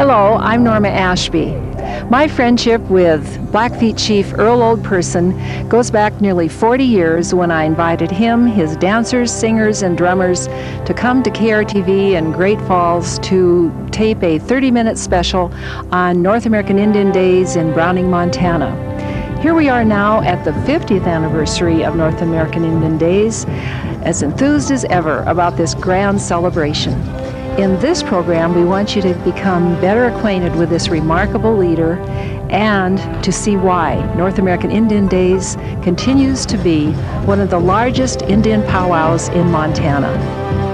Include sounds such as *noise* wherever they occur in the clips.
Hello, I'm Norma Ashby. My friendship with Blackfeet Chief Earl Old Person goes back nearly 40 years when I invited him, his dancers, singers, and drummers to come to KRTV in Great Falls to tape a 30 minute special on North American Indian Days in Browning, Montana. Here we are now at the 50th anniversary of North American Indian Days, as enthused as ever about this grand celebration. In this program, we want you to become better acquainted with this remarkable leader and to see why North American Indian Days continues to be one of the largest Indian powwows in Montana.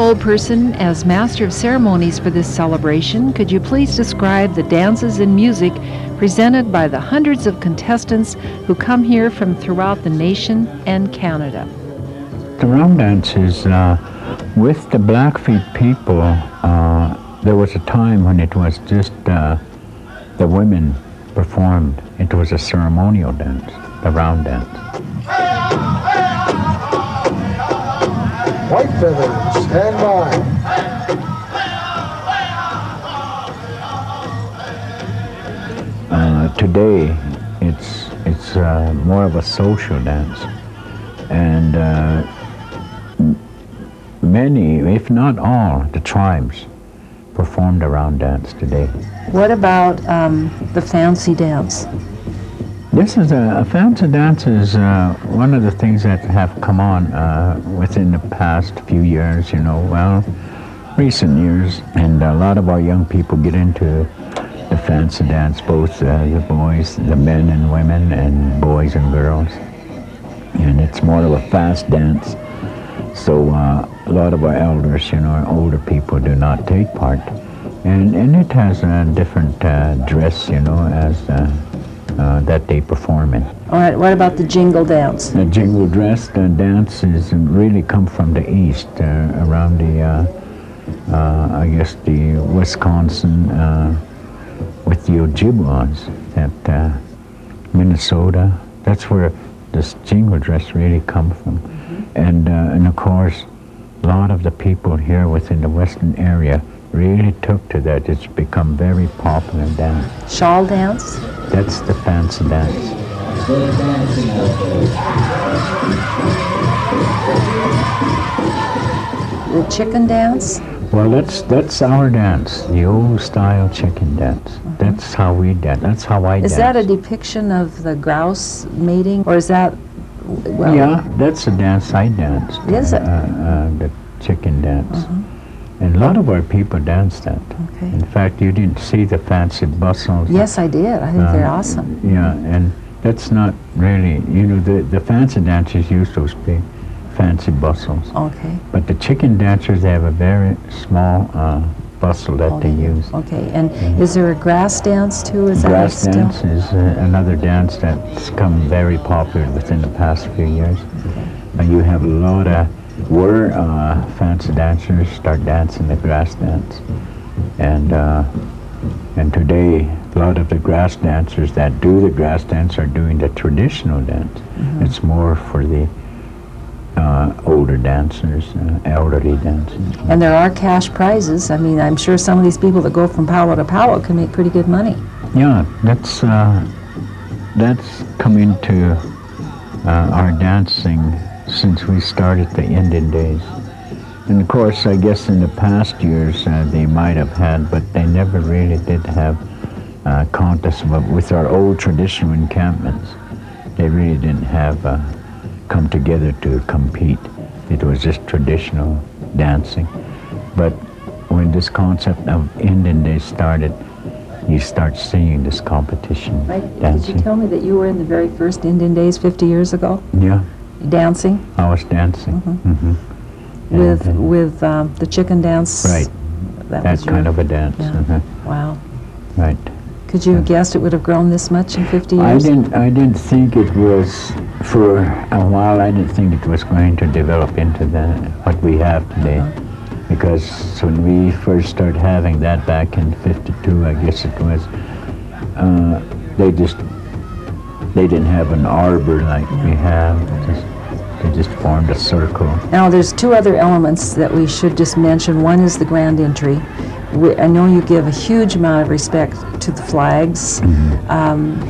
Old Person, as Master of Ceremonies for this celebration, could you please describe the dances and music presented by the hundreds of contestants who come here from throughout the nation and Canada? The round dances uh, with the Blackfeet people, uh, there was a time when it was just uh, the women performed. It was a ceremonial dance, the round dance. White feathers, stand by. Uh, today, it's it's uh, more of a social dance, and uh, many, if not all, the tribes performed around dance today. What about um, the fancy dance? This is a, fancy dance is uh, one of the things that have come on uh, within the past few years. You know, well, recent years, and a lot of our young people get into the fancy dance, both uh, the boys, the men and women, and boys and girls. And it's more of a fast dance. So uh, a lot of our elders, you know, older people do not take part. And, and it has a different uh, dress, you know, as uh, that they perform in. All right, what about the jingle dance? The jingle dress the dance is really come from the east, uh, around the, uh, uh, I guess the Wisconsin, uh, with the Ojibwas, that uh, Minnesota. That's where this jingle dress really come from, and uh, and of course, a lot of the people here within the western area really took to that. It's become very popular dance. Shawl dance? That's the fancy dance. The chicken dance? Well, that's that's our dance, the old style chicken dance. That's how we dance. That's how I Is dance. Is that a depiction of the grouse mating, or is that? Well, yeah, that's a dance I danced. Is it? Uh, uh, the chicken dance. And a lot of our people dance that. Okay. In fact, you didn't see the fancy bustles. Yes, I did. I think they're Uh, awesome. Yeah, and that's not really, you know, the, the fancy dancers use those big fancy bustles. Okay. But the chicken dancers, they have a very small uh, bustle that Oh, they use. Okay, and is there a grass dance too? Is Grass that still? dance is uh, another dance that's come very popular within the past few years. And you have a lot of were uh, fancy dancers start dancing the grass dance, and uh, and today a lot of the grass dancers that do the grass dance are doing the traditional dance. Mm-hmm. It's more for the uh, older dancers, uh, elderly dancers. And there are cash prizes. I mean, I'm sure some of these people that go from powwow to powwow can make pretty good money. Yeah, that's uh, that's come to uh, our dancing since we started the Indian days. And of course, I guess in the past years uh, they might have had, but they never really did have uh, contests with, with our old traditional encampments. They really didn't have uh, come together to compete. It was just traditional dancing. But when this concept of Indian Day started, you start seeing this competition Right? Did you tell me that you were in the very first Indian Days 50 years ago, Yeah, dancing I was dancing. hmm with with um, the chicken dance? Right. That, that was your- kind of a dance. Yeah. uh Wow. Right. Could you have guessed it would have grown this much in 50 years? I didn't. I didn't think it was for a while. I didn't think it was going to develop into the what we have today. Uh-huh. Because when we first started having that back in '52, I guess it was, uh, they just they didn't have an arbor like we have. Just, they just formed a circle. Now, there's two other elements that we should just mention. One is the grand entry. We, I know you give a huge amount of respect to the flags. Mm-hmm. Um,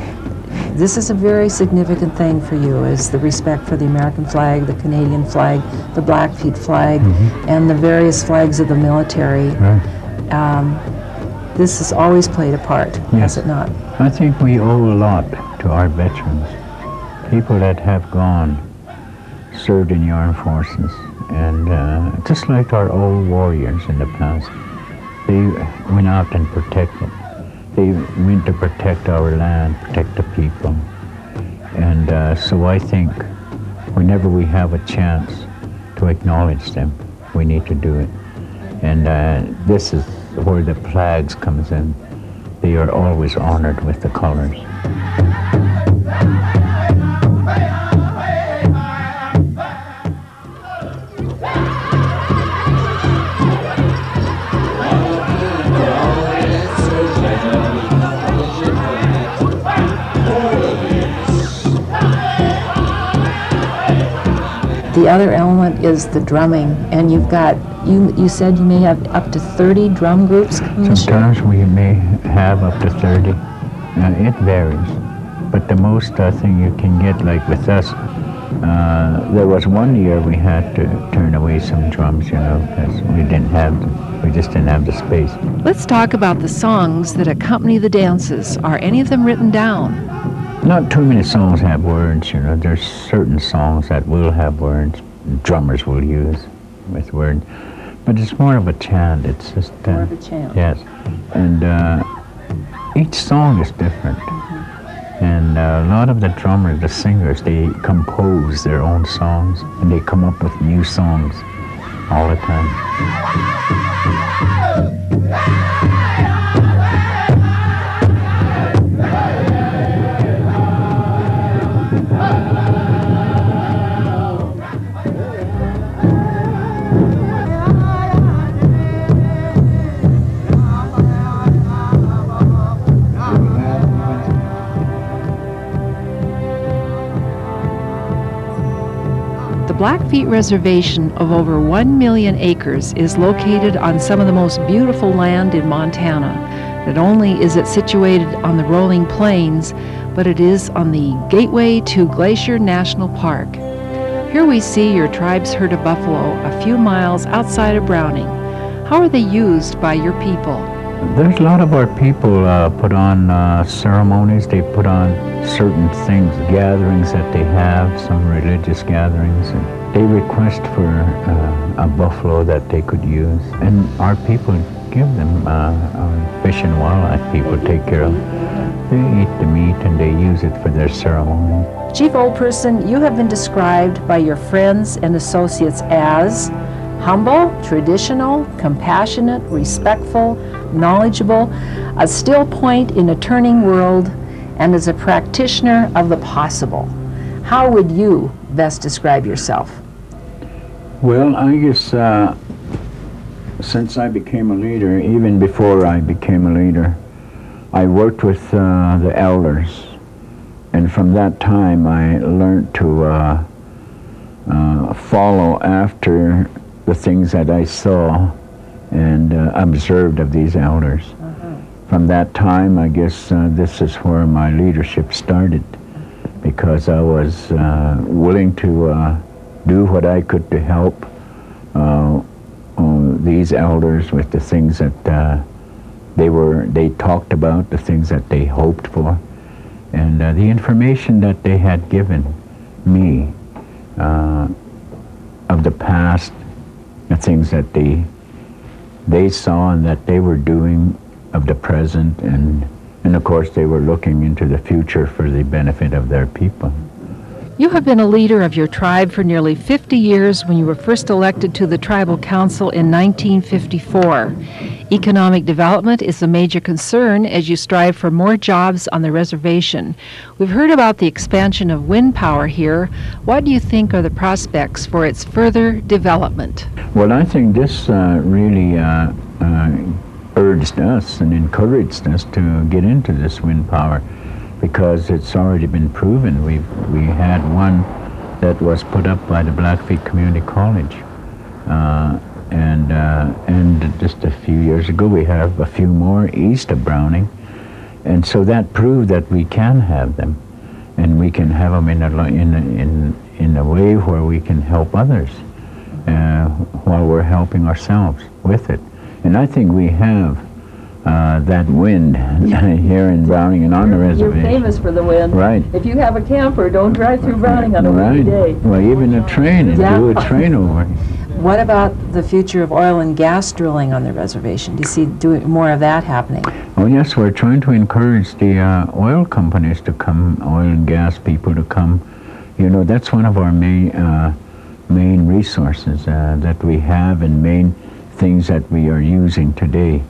this is a very significant thing for you, is the respect for the American flag, the Canadian flag, the Blackfeet flag, mm-hmm. and the various flags of the military. Right. Um, this has always played a part, yes. has it not? I think we owe a lot to our veterans, people that have gone, served in the armed forces, and uh, just like our old warriors in the past, they went out and protected. They went to protect our land, protect the people. And uh, so I think whenever we have a chance to acknowledge them, we need to do it. And uh, this is where the flags comes in. They are always honored with the colors. The other element is the drumming, and you've got you you said you may have up to 30 drum groups Sometimes we may have up to 30. Uh, it varies, but the most uh, thing you can get, like with us, uh, there was one year we had to turn away some drums, you know, because we didn't have, we just didn't have the space. Let's talk about the songs that accompany the dances. Are any of them written down? Not too many songs have words, you know. There's certain songs that will have words. Drummers will use with words. But it's more of a chant. It's just uh, more of a chant. Yes, and uh, each song is different. Mm-hmm. And uh, a lot of the drummers, the singers, they compose their own songs and they come up with new songs all the time. Blackfeet Reservation of over 1 million acres is located on some of the most beautiful land in Montana. Not only is it situated on the rolling plains, but it is on the gateway to Glacier National Park. Here we see your tribe's herd of buffalo a few miles outside of Browning. How are they used by your people? There's a lot of our people uh, put on uh, ceremonies. They put on certain things, gatherings that they have, some religious gatherings. They request for uh, a buffalo that they could use. And our people give them, uh, our fish and wildlife people take care of. They eat the meat and they use it for their ceremony. Chief Old Person, you have been described by your friends and associates as humble, traditional, compassionate, respectful, knowledgeable, a still point in a turning world, and as a practitioner of the possible. How would you best describe yourself? Well, I guess uh, since I became a leader, even before I became a leader, I worked with uh, the elders. And from that time, I learned to uh, uh follow after the things that I saw and uh, observed of these elders. From that time, I guess uh, this is where my leadership started because I was uh, willing to uh, do what I could to help uh, uh, these elders with the things that they were they talked about, the things that they hoped for, and the information that they had given me of the past, the things that they they saw and that they were doing of the present and and of course they were looking into the future for the benefit of their people. You have been a leader of your tribe for nearly 50 years when you were first elected to the Tribal Council in 1954. Economic development is a major concern as you strive for more jobs on the reservation. We've heard about the expansion of wind power here. What do you think are the prospects for its further development? Well, I think this uh, really uh, uh, urged us and encouraged us to get into this wind power because it's already been proven. we we had one that was put up by the Blackfeet Community College. Uh, and, uh, and just a few years ago, we have a few more east of Browning. And so that proved that we can have them. And we can have them in a, in a, in, in a way where we can help others uh, while we're helping ourselves with it. And I think we have uh, that wind *laughs* here in Browning and on you're, the reservation. You're famous for the wind. Right. If you have a camper, don't drive through Browning on a right. windy day. Well, even a train, and yeah. do a train over. *laughs* What about the future of oil and gas drilling on the reservation? Do you see doing more of that happening? Oh yes, we're trying to encourage the uh, oil companies to come, oil and gas people to come. You know, that's one of our main uh, main resources uh, that we have and main things that we are using today.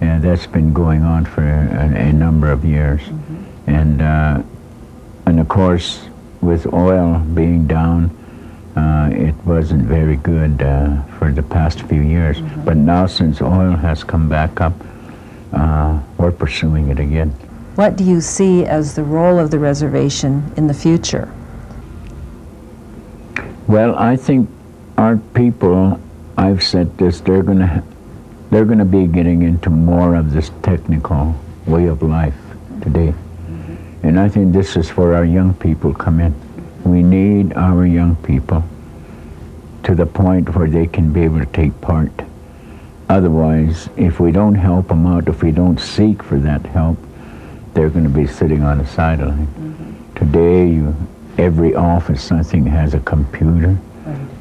And that's been going on for a, a number of years. Mm-hmm. And, uh, and of course, with oil being down, uh, it wasn't very good uh, for the past few years. Mm-hmm. But now, since oil has come back up, uh, we're pursuing it again. What do you see as the role of the reservation in the future? Well, I think our people, I've said this, they're going to they're going to be getting into more of this technical way of life today. Mm-hmm. And I think this is where our young people come in. We need our young people to the point where they can be able to take part. Otherwise, if we don't help them out, if we don't seek for that help, they're going to be sitting on the sideline. Mm-hmm. Today, you, every office, I think, has a computer.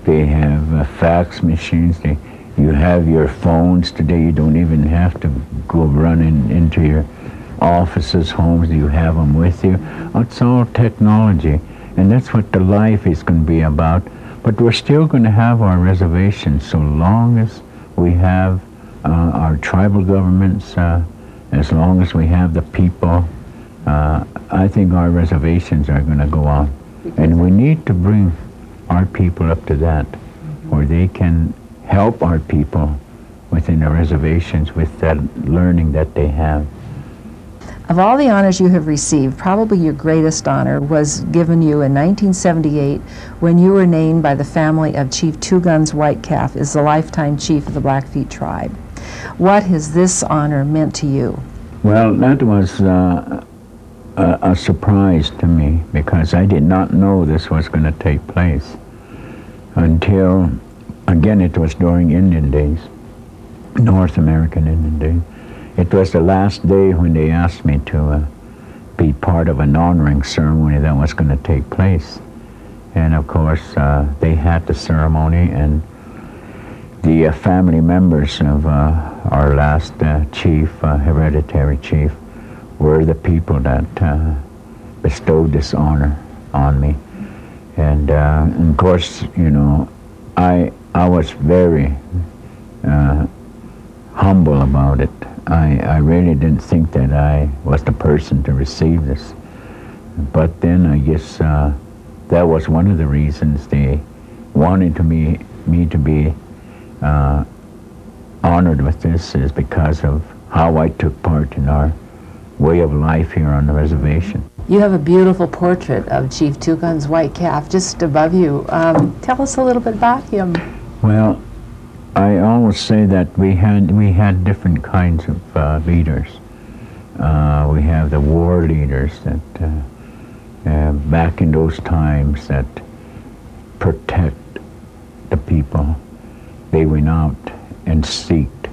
They have uh, fax machines. They, you have your phones today. You don't even have to go running into your offices, homes. You have them with you. It's all technology. And that's what the life is going to be about. But we're still going to have our reservations so long as we have uh, our tribal governments, uh, as long as we have the people. Uh, I think our reservations are going to go on. And we need to bring our people up to that, where they can help our people within the reservations with that learning that they have. Of all the honors you have received, probably your greatest honor was given you in 1978 when you were named by the family of Chief Two Guns Whitecalf as the lifetime chief of the Blackfeet tribe. What has this honor meant to you? Well, that was uh, a, a surprise to me because I did not know this was going to take place until Again, it was during Indian days, North American Indian Days. It was the last day when they asked me to uh, be part of an honoring ceremony that was going to take place. And of course, uh, they had the ceremony, and the uh, family members of uh, our last uh, chief, uh, hereditary chief, were the people that bestowed this honor on me. And, and of course, you know, I I was very uh, humble about it. I, I really didn't think that I was the person to receive this. But then I guess uh, that was one of the reasons they wanted to me, me to be uh, honored with this is because of how I took part in our way of life here on the reservation. You have a beautiful portrait of Chief Two Guns Whitecalf just above you. Um, tell us a little bit about him. Well, I always say that we had we had different kinds of uh, leaders. Uh, we have the war leaders that uh, uh back in those times that protect the people. They went out and seeked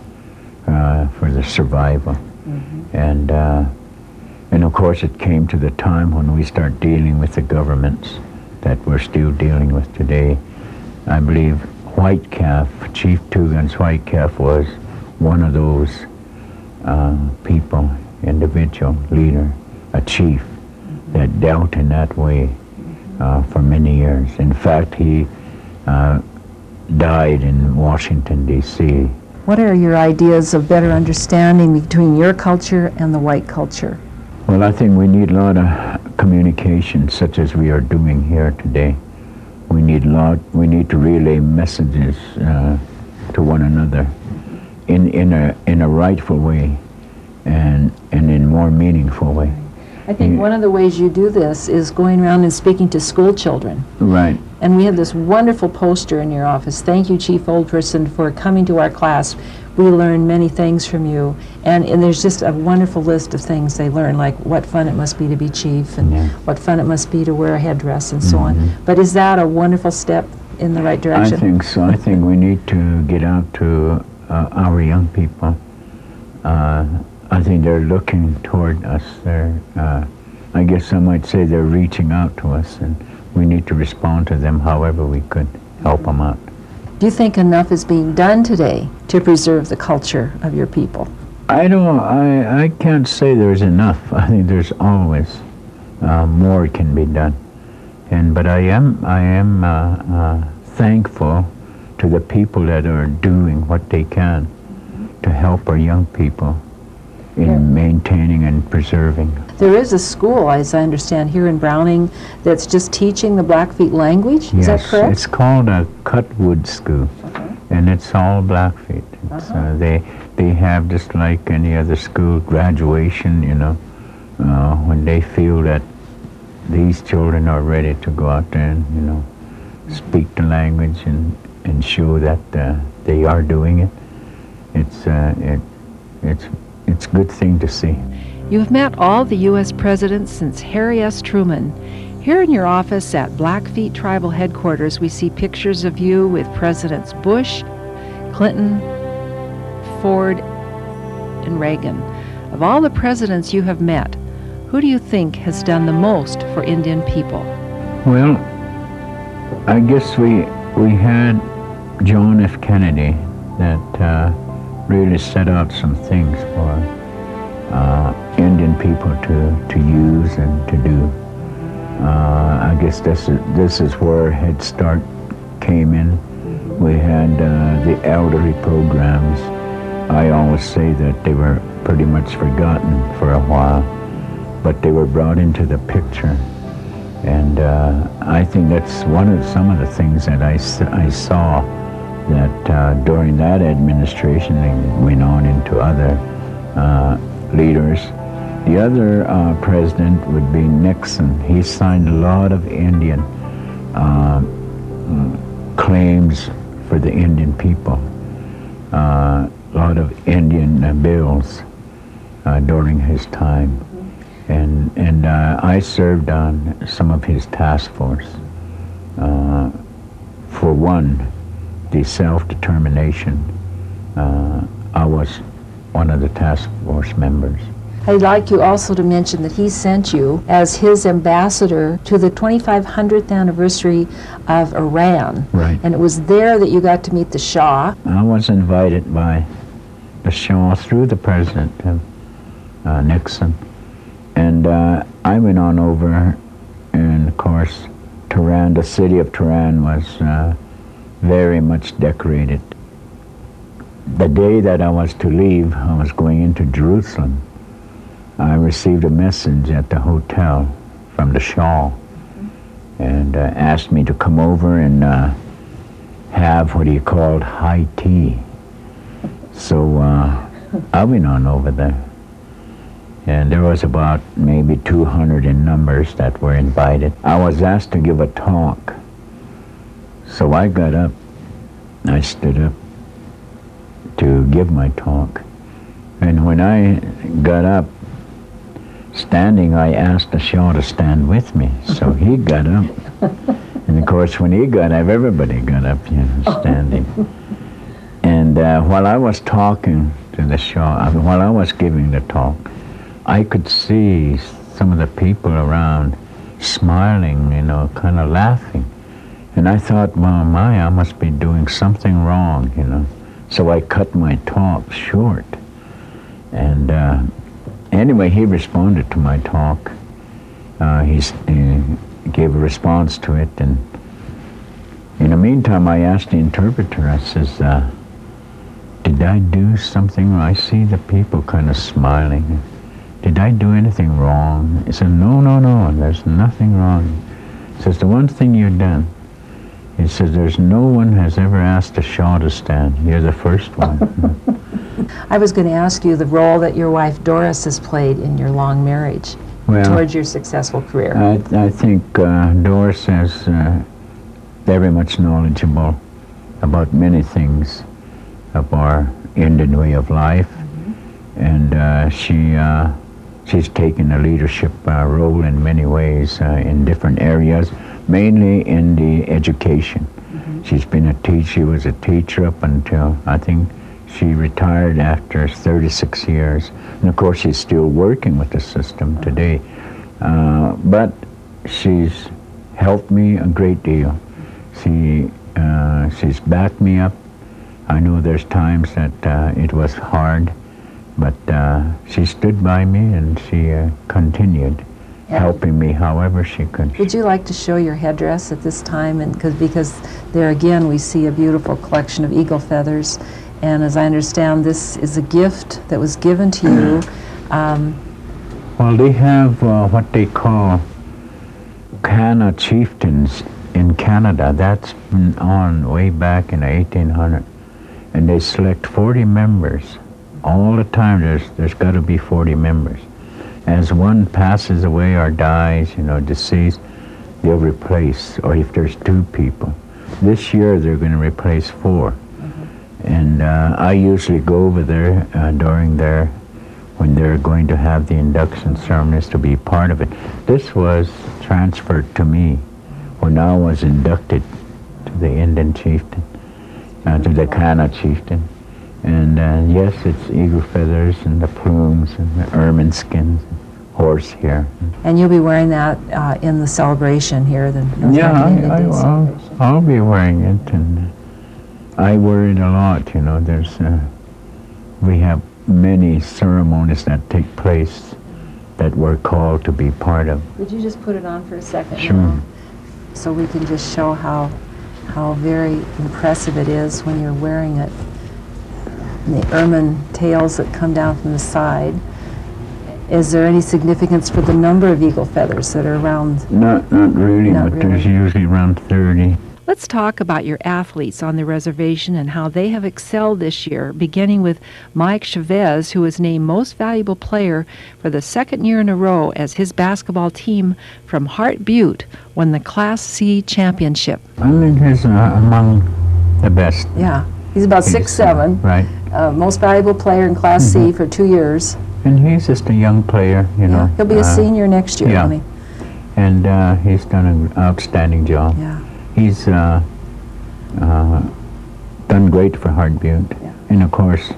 uh, for the survival, mm-hmm. And uh, and of course it came to the time when we start dealing with the governments that we're still dealing with today. I believe White Calf, Chief Two Guns Whitecalf was one of those uh, people, individual leader, a chief that dealt in that way uh, for many years. In fact, he uh, died in Washington, D.C. What are your ideas of better understanding between your culture and the white culture? Well, I think we need a lot of communication, such as we are doing here today. We need lot. We need to relay messages uh, to one another in in a in a rightful way, and and in more meaningful way. I think one of the ways you do this is going around and speaking to school children. Right. And we have this wonderful poster in your office. Thank you, Chief Old Person, for coming to our class. We learn many things from you. And, and there's just a wonderful list of things they learn, like what fun it must be to be chief and Yeah. what fun it must be to wear a headdress and so on. Mm-hmm. But is that a wonderful step in the right direction? I think so. I think we need to get out to uh, our young people. Uh, I think they're looking toward us. They're, uh, I guess I might say they're reaching out to us, and we need to respond to them however we could help them out. Do you think enough is being done today to preserve the culture of your people? I don't. I I can't say there's enough. *laughs* I think there's always uh, more can be done, and but I am I am uh, uh, thankful to the people that are doing what they can to help our young people in Yeah. maintaining and preserving. There is a school, as I understand, here in Browning that's just teaching the Blackfeet language. Is that yes, correct? it's called a Cuts Wood School, and it's all Blackfeet. It's, Uh-huh. uh, they they have just like any other school graduation, you know, uh, when they feel that these children are ready to go out there and you know speak the language and and show that uh, they are doing it. It's uh, it it's it's a good thing to see. You've met all the U.S. presidents since Harry S. Truman. Here in your office at Blackfeet Tribal Headquarters, we see pictures of you with Presidents Bush, Clinton, Ford, and Reagan. Of all the presidents you have met, who do you think has done the most for Indian people? Well, I guess we we had John F. Kennedy that uh, really set out some things for uh, Indian people to, to use and to do. Uh, I guess this is, this is where Head Start came in. We had uh, the elderly programs. I always say that they were pretty much forgotten for a while, but they were brought into the picture. And uh, I think that's one of some of the things that I, I saw that uh, during that administration and went on into other uh, leaders. The other uh, president would be Nixon. He signed a lot of Indian mm, claims for the Indian people, uh, a lot of Indian uh, bills uh, during his time and and uh, I served on some of his task force. Uh, for one, the self-determination. Uh, I was one of the task force members. I'd like you also to mention that he sent you as his ambassador to the 2500th anniversary of Iran. Right. And it was there that you got to meet the Shah. I was invited by the Shah through the president, uh, Nixon, and uh, I went on over, and of course, Tehran, the city of Tehran, was uh, very much decorated. The day that I was to leave, I was going into Jerusalem. I received a message at the hotel from the Shah, and uh, asked me to come over and uh, have what he called high tea. So uh, I went on over there. And there was about maybe 200 in numbers that were invited. I was asked to give a talk. So I got up. I stood up to give my talk. And when I got up, standing, I asked the Shah to stand with me. So he *laughs* got up. And of course, when he got up, everybody got up, you know, standing. And uh, while I was talking to the Shah, while I was giving the talk, I could see some of the people around smiling, you know, kind of laughing. And I thought, well, my, I must be doing something wrong, you know. So I cut my talk short. And uh, anyway, he responded to my talk. Uh, he's, he, gave a response to it. And in the meantime, I asked the interpreter, I says, uh, did I do something? I see the people kind of smiling. Did I do anything wrong? He said, no, no, no, there's nothing wrong. He says, the one thing you've done, he says, there's no one has ever asked a Shah to stand. You're the first one. *laughs* I was going to ask you the role that your wife Doris has played in your long marriage well, towards your successful career. I, I think uh, Doris is uh, very much knowledgeable about many things of our Indian way of life, mm-hmm. and uh, she uh, she's taken a leadership uh, role in many ways uh, in different areas, mainly in the education. Mm-hmm. She's been a teacher. She was a teacher up until I think she retired after 36 years. And of course, she's still working with the system today. Uh, but she's helped me a great deal. She, uh, she's backed me up. I know there's times that uh, it was hard, but uh, she stood by me and she uh, continued helping me however she could. Would you like to show your headdress at this time? And cause, because there again we see a beautiful collection of eagle feathers and as I understand, this is a gift that was given to you. Um, well, they have uh, what they call Kainai chieftains in Canada. That's been on way back in 1800. And they select 40 members. All the time, there's, there's got to be 40 members. As one passes away or dies, you know, deceased, they'll replace, or if there's two people. This year, they're going to replace four. And uh, I usually go over there uh, during their, when they're going to have the induction ceremonies to be part of it. This was transferred to me when I was inducted to the Indian chieftain, uh, to the Kainai chieftain. And uh, yes, it's eagle feathers and the plumes and the ermine skins, horse hair. And you'll be wearing that uh, in the celebration here, the North yeah, I, I, will I'll be wearing it and I wear it a lot, you know. There's, uh, we have many ceremonies that take place that we're called to be part of. Would you just put it on for a second? Sure. Now? So we can just show how, how very impressive it is when you're wearing it. And the ermine tails that come down from the side. Is there any significance for the number of eagle feathers that are around? Not, not really, not but really. there's usually around 30. Let's talk about your athletes on the reservation and how they have excelled this year, beginning with Mike Chavez, who was named Most Valuable Player for the second year in a row as his basketball team from Hart Butte won the Class C championship. I think he's uh, among the best. Yeah, he's about he's, six seven. Right. Uh, most valuable player in Class mm-hmm. C for two years. And he's just a young player, you know. he'll be a uh, senior next year, yeah. And uh, he's done an outstanding job. Yeah he's uh, uh, done great for Hart Butte. Yeah. And of course,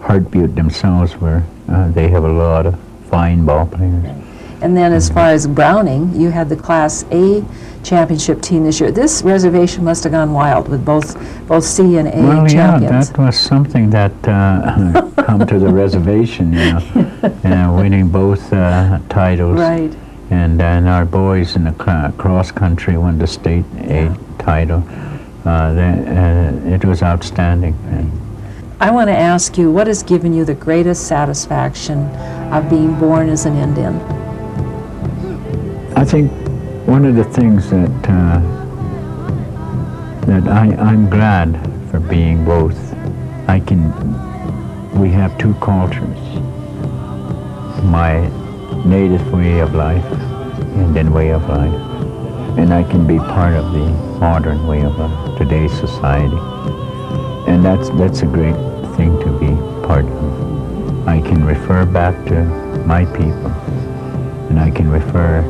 Hart Butte themselves were, uh, they have a lot of fine ball players. And then as far as Browning, you had the Class A championship team this year. This reservation must have gone wild with both both C and A well, champions. yeah, that was something that uh, *laughs* come to the reservation, you know, *laughs* winning both uh, titles. Right. And then our boys in the cross country won the state A title. Uh, uh, it was outstanding. I want to ask you, what has given you the greatest satisfaction of being born as an Indian? I think one of the things that uh, that I, I'm glad for being both. I can. We have two cultures. My native way of life, Indian way of life, and I can be part of the modern way of life, today's society. And that's, that's a great thing to be part of. I can refer back to my people, and I can refer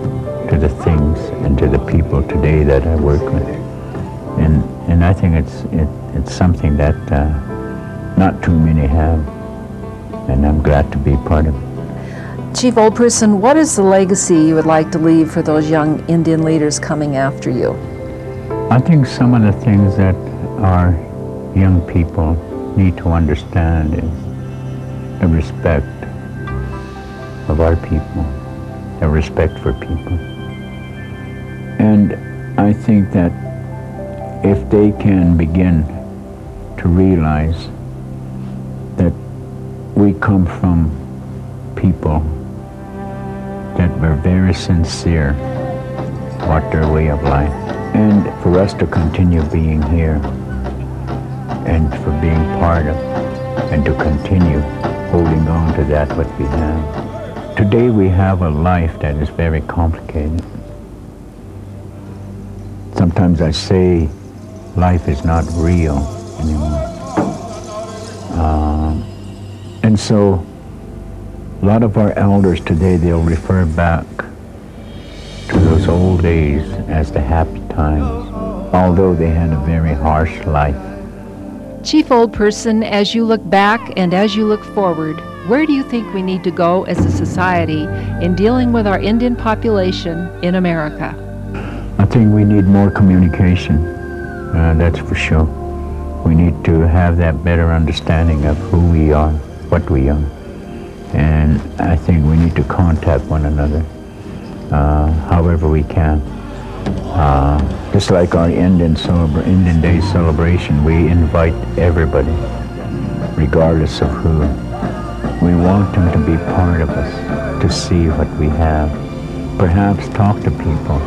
to the things and to the people today that I work with. And, and I think it's, it, it's something that uh, not too many have, and I'm glad to be part of it. Chief Old Person, what is the legacy you would like to leave for those young Indian leaders coming after you? I think some of the things that our young people need to understand is the respect of our people, the respect for people. And I think that if they can begin to realize that we come from people that were very sincere about their way of life, and for us to continue being here and for being part of and to continue holding on to that what we have. Today we have a life that is very complicated. Sometimes I say life is not real anymore. Um, and so a lot of our elders today, they'll refer back to those old days as the happy times, although they had a very harsh life. Chief Old Person, as you look back and as you look forward, where do you think we need to go as a society in dealing with our Indian population in America? Think we need more communication, uh, that's for sure. We need to have that better understanding of who we are, what we are. And I think we need to contact one another uh, however we can. Uh, just like our Indian, celebra- Indian Day celebration, we invite everybody, regardless of who. We want them to be part of us, to see what we have. Perhaps talk to people.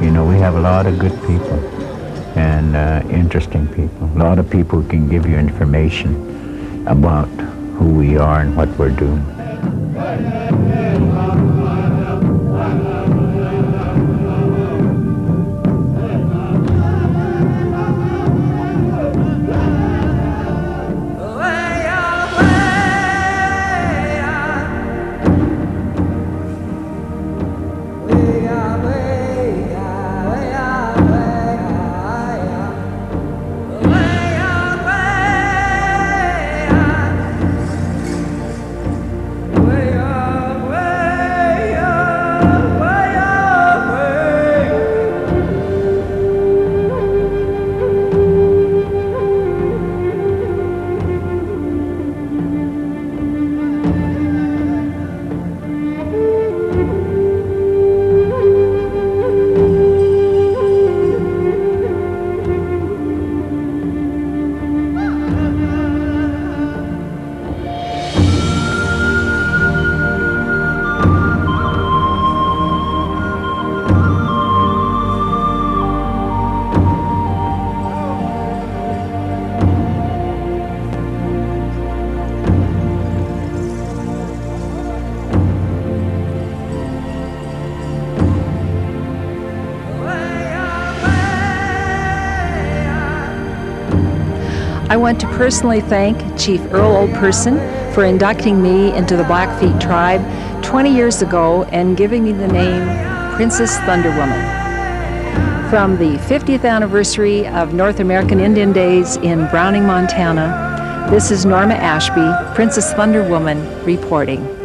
You know, we have a lot of good people and uh, interesting people. A lot of people can give you information about who we are and what we're doing. Personally thank Chief Earl Old Person for inducting me into the Blackfeet tribe 20 years ago and giving me the name Princess Thunder Woman. From the 50th anniversary of North American Indian Days in Browning, Montana, this is Norma Ashby, Princess Thunder Woman, reporting.